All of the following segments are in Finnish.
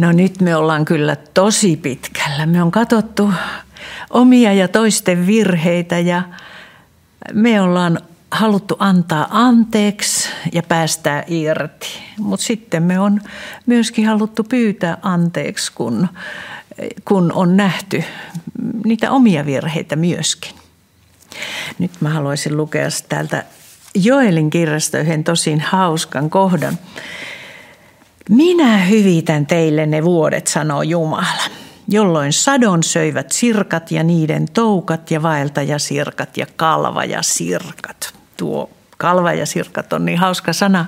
No nyt me ollaan kyllä tosi pitkällä. Me on katsottu omia ja toisten virheitä ja me ollaan haluttu antaa anteeksi ja päästää irti. Mutta sitten me on myöskin haluttu pyytää anteeksi, kun, kun on nähty niitä omia virheitä myöskin. Nyt mä haluaisin lukea täältä Joelin kirjasta yhden tosin hauskan kohdan. Minä hyvitän teille ne vuodet, sanoo Jumala, jolloin sadon söivät sirkat ja niiden toukat ja vaeltajasirkat ja kalvajasirkat. Tuo kalva ja sirkat on niin hauska sana,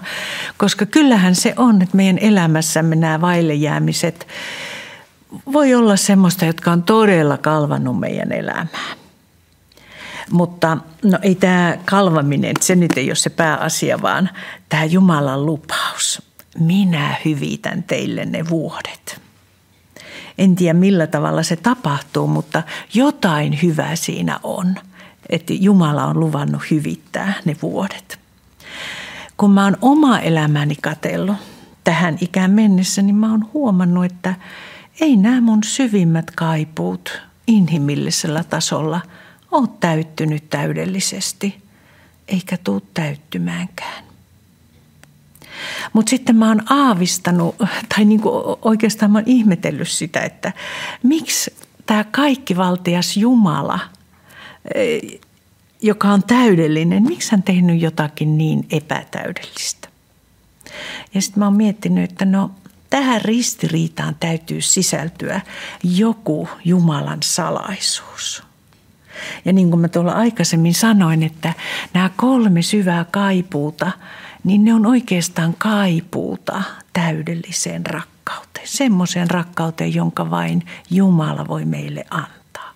koska kyllähän se on, että meidän elämässämme nämä vaillejäämiset voi olla semmoista, jotka on todella kalvannut meidän elämää. Mutta no ei tämä kalvaminen, se nyt ei ole se pääasia, vaan tämä Jumalan lupaus. Minä hyvitän teille ne vuodet. En tiedä millä tavalla se tapahtuu, mutta jotain hyvää siinä on, että Jumala on luvannut hyvittää ne vuodet. Kun mä oon oma elämäni katellut tähän ikään mennessä, niin mä oon huomannut, että ei nämä mun syvimmät kaipuut inhimillisellä tasolla – ole täyttynyt täydellisesti, eikä tuu täyttymäänkään. Mutta sitten mä oon aavistanut, tai niinku oikeastaan mä oon ihmetellyt sitä, että miksi tämä kaikkivaltias Jumala, e, joka on täydellinen, miksi hän tehnyt jotakin niin epätäydellistä? Ja sitten mä oon miettinyt, että no tähän ristiriitaan täytyy sisältyä joku Jumalan salaisuus – ja niin kuin mä tuolla aikaisemmin sanoin, että nämä kolme syvää kaipuuta, niin ne on oikeastaan kaipuuta täydelliseen rakkauteen. Semmoiseen rakkauteen, jonka vain Jumala voi meille antaa.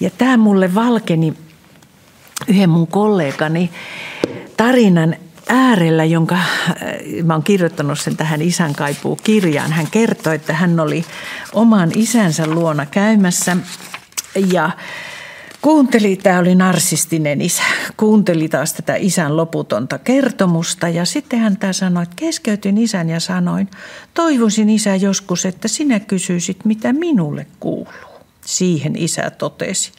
Ja tämä mulle valkeni yhden mun kollegani tarinan äärellä, jonka äh, mä oon kirjoittanut sen tähän Isän kaipuu kirjaan. Hän kertoi, että hän oli oman isänsä luona käymässä ja Kuunteli, tämä oli narsistinen isä, kuunteli taas tätä isän loputonta kertomusta ja sitten hän tämä sanoi, että keskeytin isän ja sanoin, toivoisin isä joskus, että sinä kysyisit, mitä minulle kuuluu. Siihen isä totesi.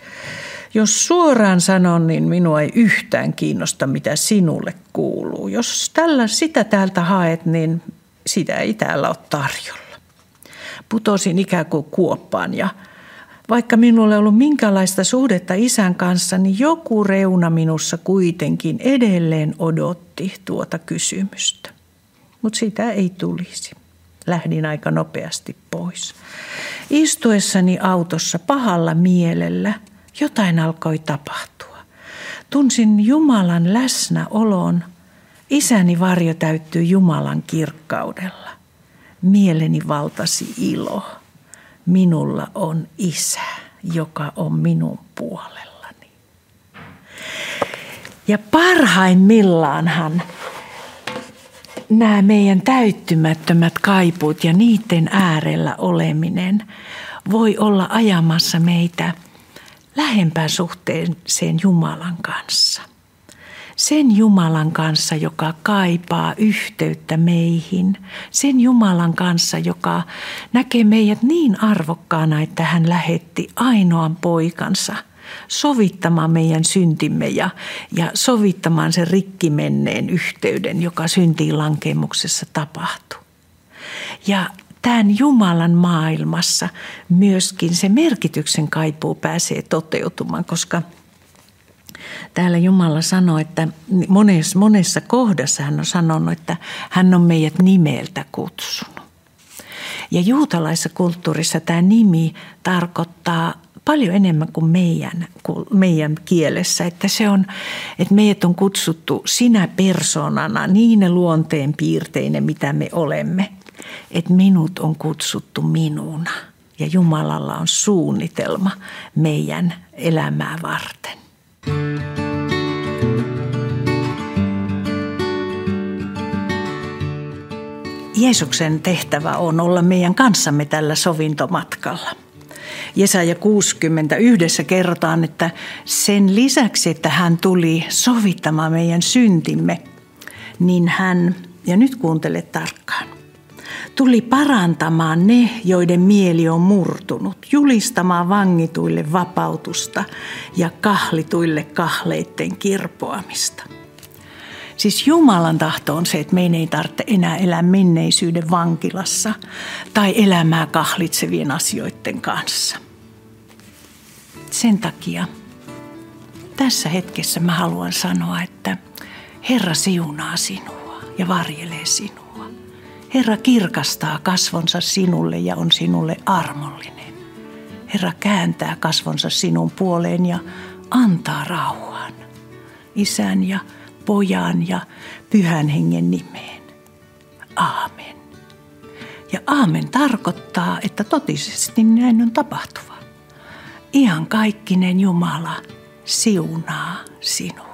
Jos suoraan sanon, niin minua ei yhtään kiinnosta, mitä sinulle kuuluu. Jos tällä, sitä täältä haet, niin sitä ei täällä ole tarjolla. Putosin ikään kuin kuoppaan ja vaikka minulla ei ollut minkälaista suhdetta isän kanssa, niin joku reuna minussa kuitenkin edelleen odotti tuota kysymystä. Mutta sitä ei tulisi. Lähdin aika nopeasti pois. Istuessani autossa pahalla mielellä jotain alkoi tapahtua. Tunsin Jumalan läsnäolon. Isäni varjo täyttyi Jumalan kirkkaudella. Mieleni valtasi ilo minulla on isä, joka on minun puolellani. Ja parhaimmillaanhan nämä meidän täyttymättömät kaipuut ja niiden äärellä oleminen voi olla ajamassa meitä lähempään suhteeseen Jumalan kanssa – sen Jumalan kanssa, joka kaipaa yhteyttä meihin. Sen Jumalan kanssa, joka näkee meidät niin arvokkaana, että hän lähetti ainoan poikansa sovittamaan meidän syntimme ja, ja sovittamaan sen rikkimenneen yhteyden, joka syntiin lankemuksessa tapahtui. Ja tämän Jumalan maailmassa myöskin se merkityksen kaipuu pääsee toteutumaan, koska – Täällä Jumala sanoi, että monessa, monessa kohdassa hän on sanonut, että hän on meidät nimeltä kutsunut. Ja juutalaisessa kulttuurissa tämä nimi tarkoittaa paljon enemmän kuin meidän, kuin meidän kielessä. Että se on, että meidät on kutsuttu sinä persoonana, niin ne luonteen piirteinen, mitä me olemme. Että minut on kutsuttu minuna ja Jumalalla on suunnitelma meidän elämää varten. Jeesuksen tehtävä on olla meidän kanssamme tällä sovintomatkalla. Jesaja 60 yhdessä kerrotaan, että sen lisäksi, että hän tuli sovittamaan meidän syntimme, niin hän, ja nyt kuuntele tarkkaan, tuli parantamaan ne, joiden mieli on murtunut, julistamaan vangituille vapautusta ja kahlituille kahleitten kirpoamista. Siis Jumalan tahto on se, että meidän ei tarvitse enää elää menneisyyden vankilassa tai elämää kahlitsevien asioiden kanssa. Sen takia tässä hetkessä mä haluan sanoa, että Herra siunaa sinua ja varjelee sinua. Herra kirkastaa kasvonsa sinulle ja on sinulle armollinen. Herra kääntää kasvonsa sinun puoleen ja antaa rauhan. Isän ja pojan ja pyhän hengen nimeen. Aamen. Ja aamen tarkoittaa, että totisesti näin on tapahtuva. Ihan kaikkinen Jumala siunaa sinua.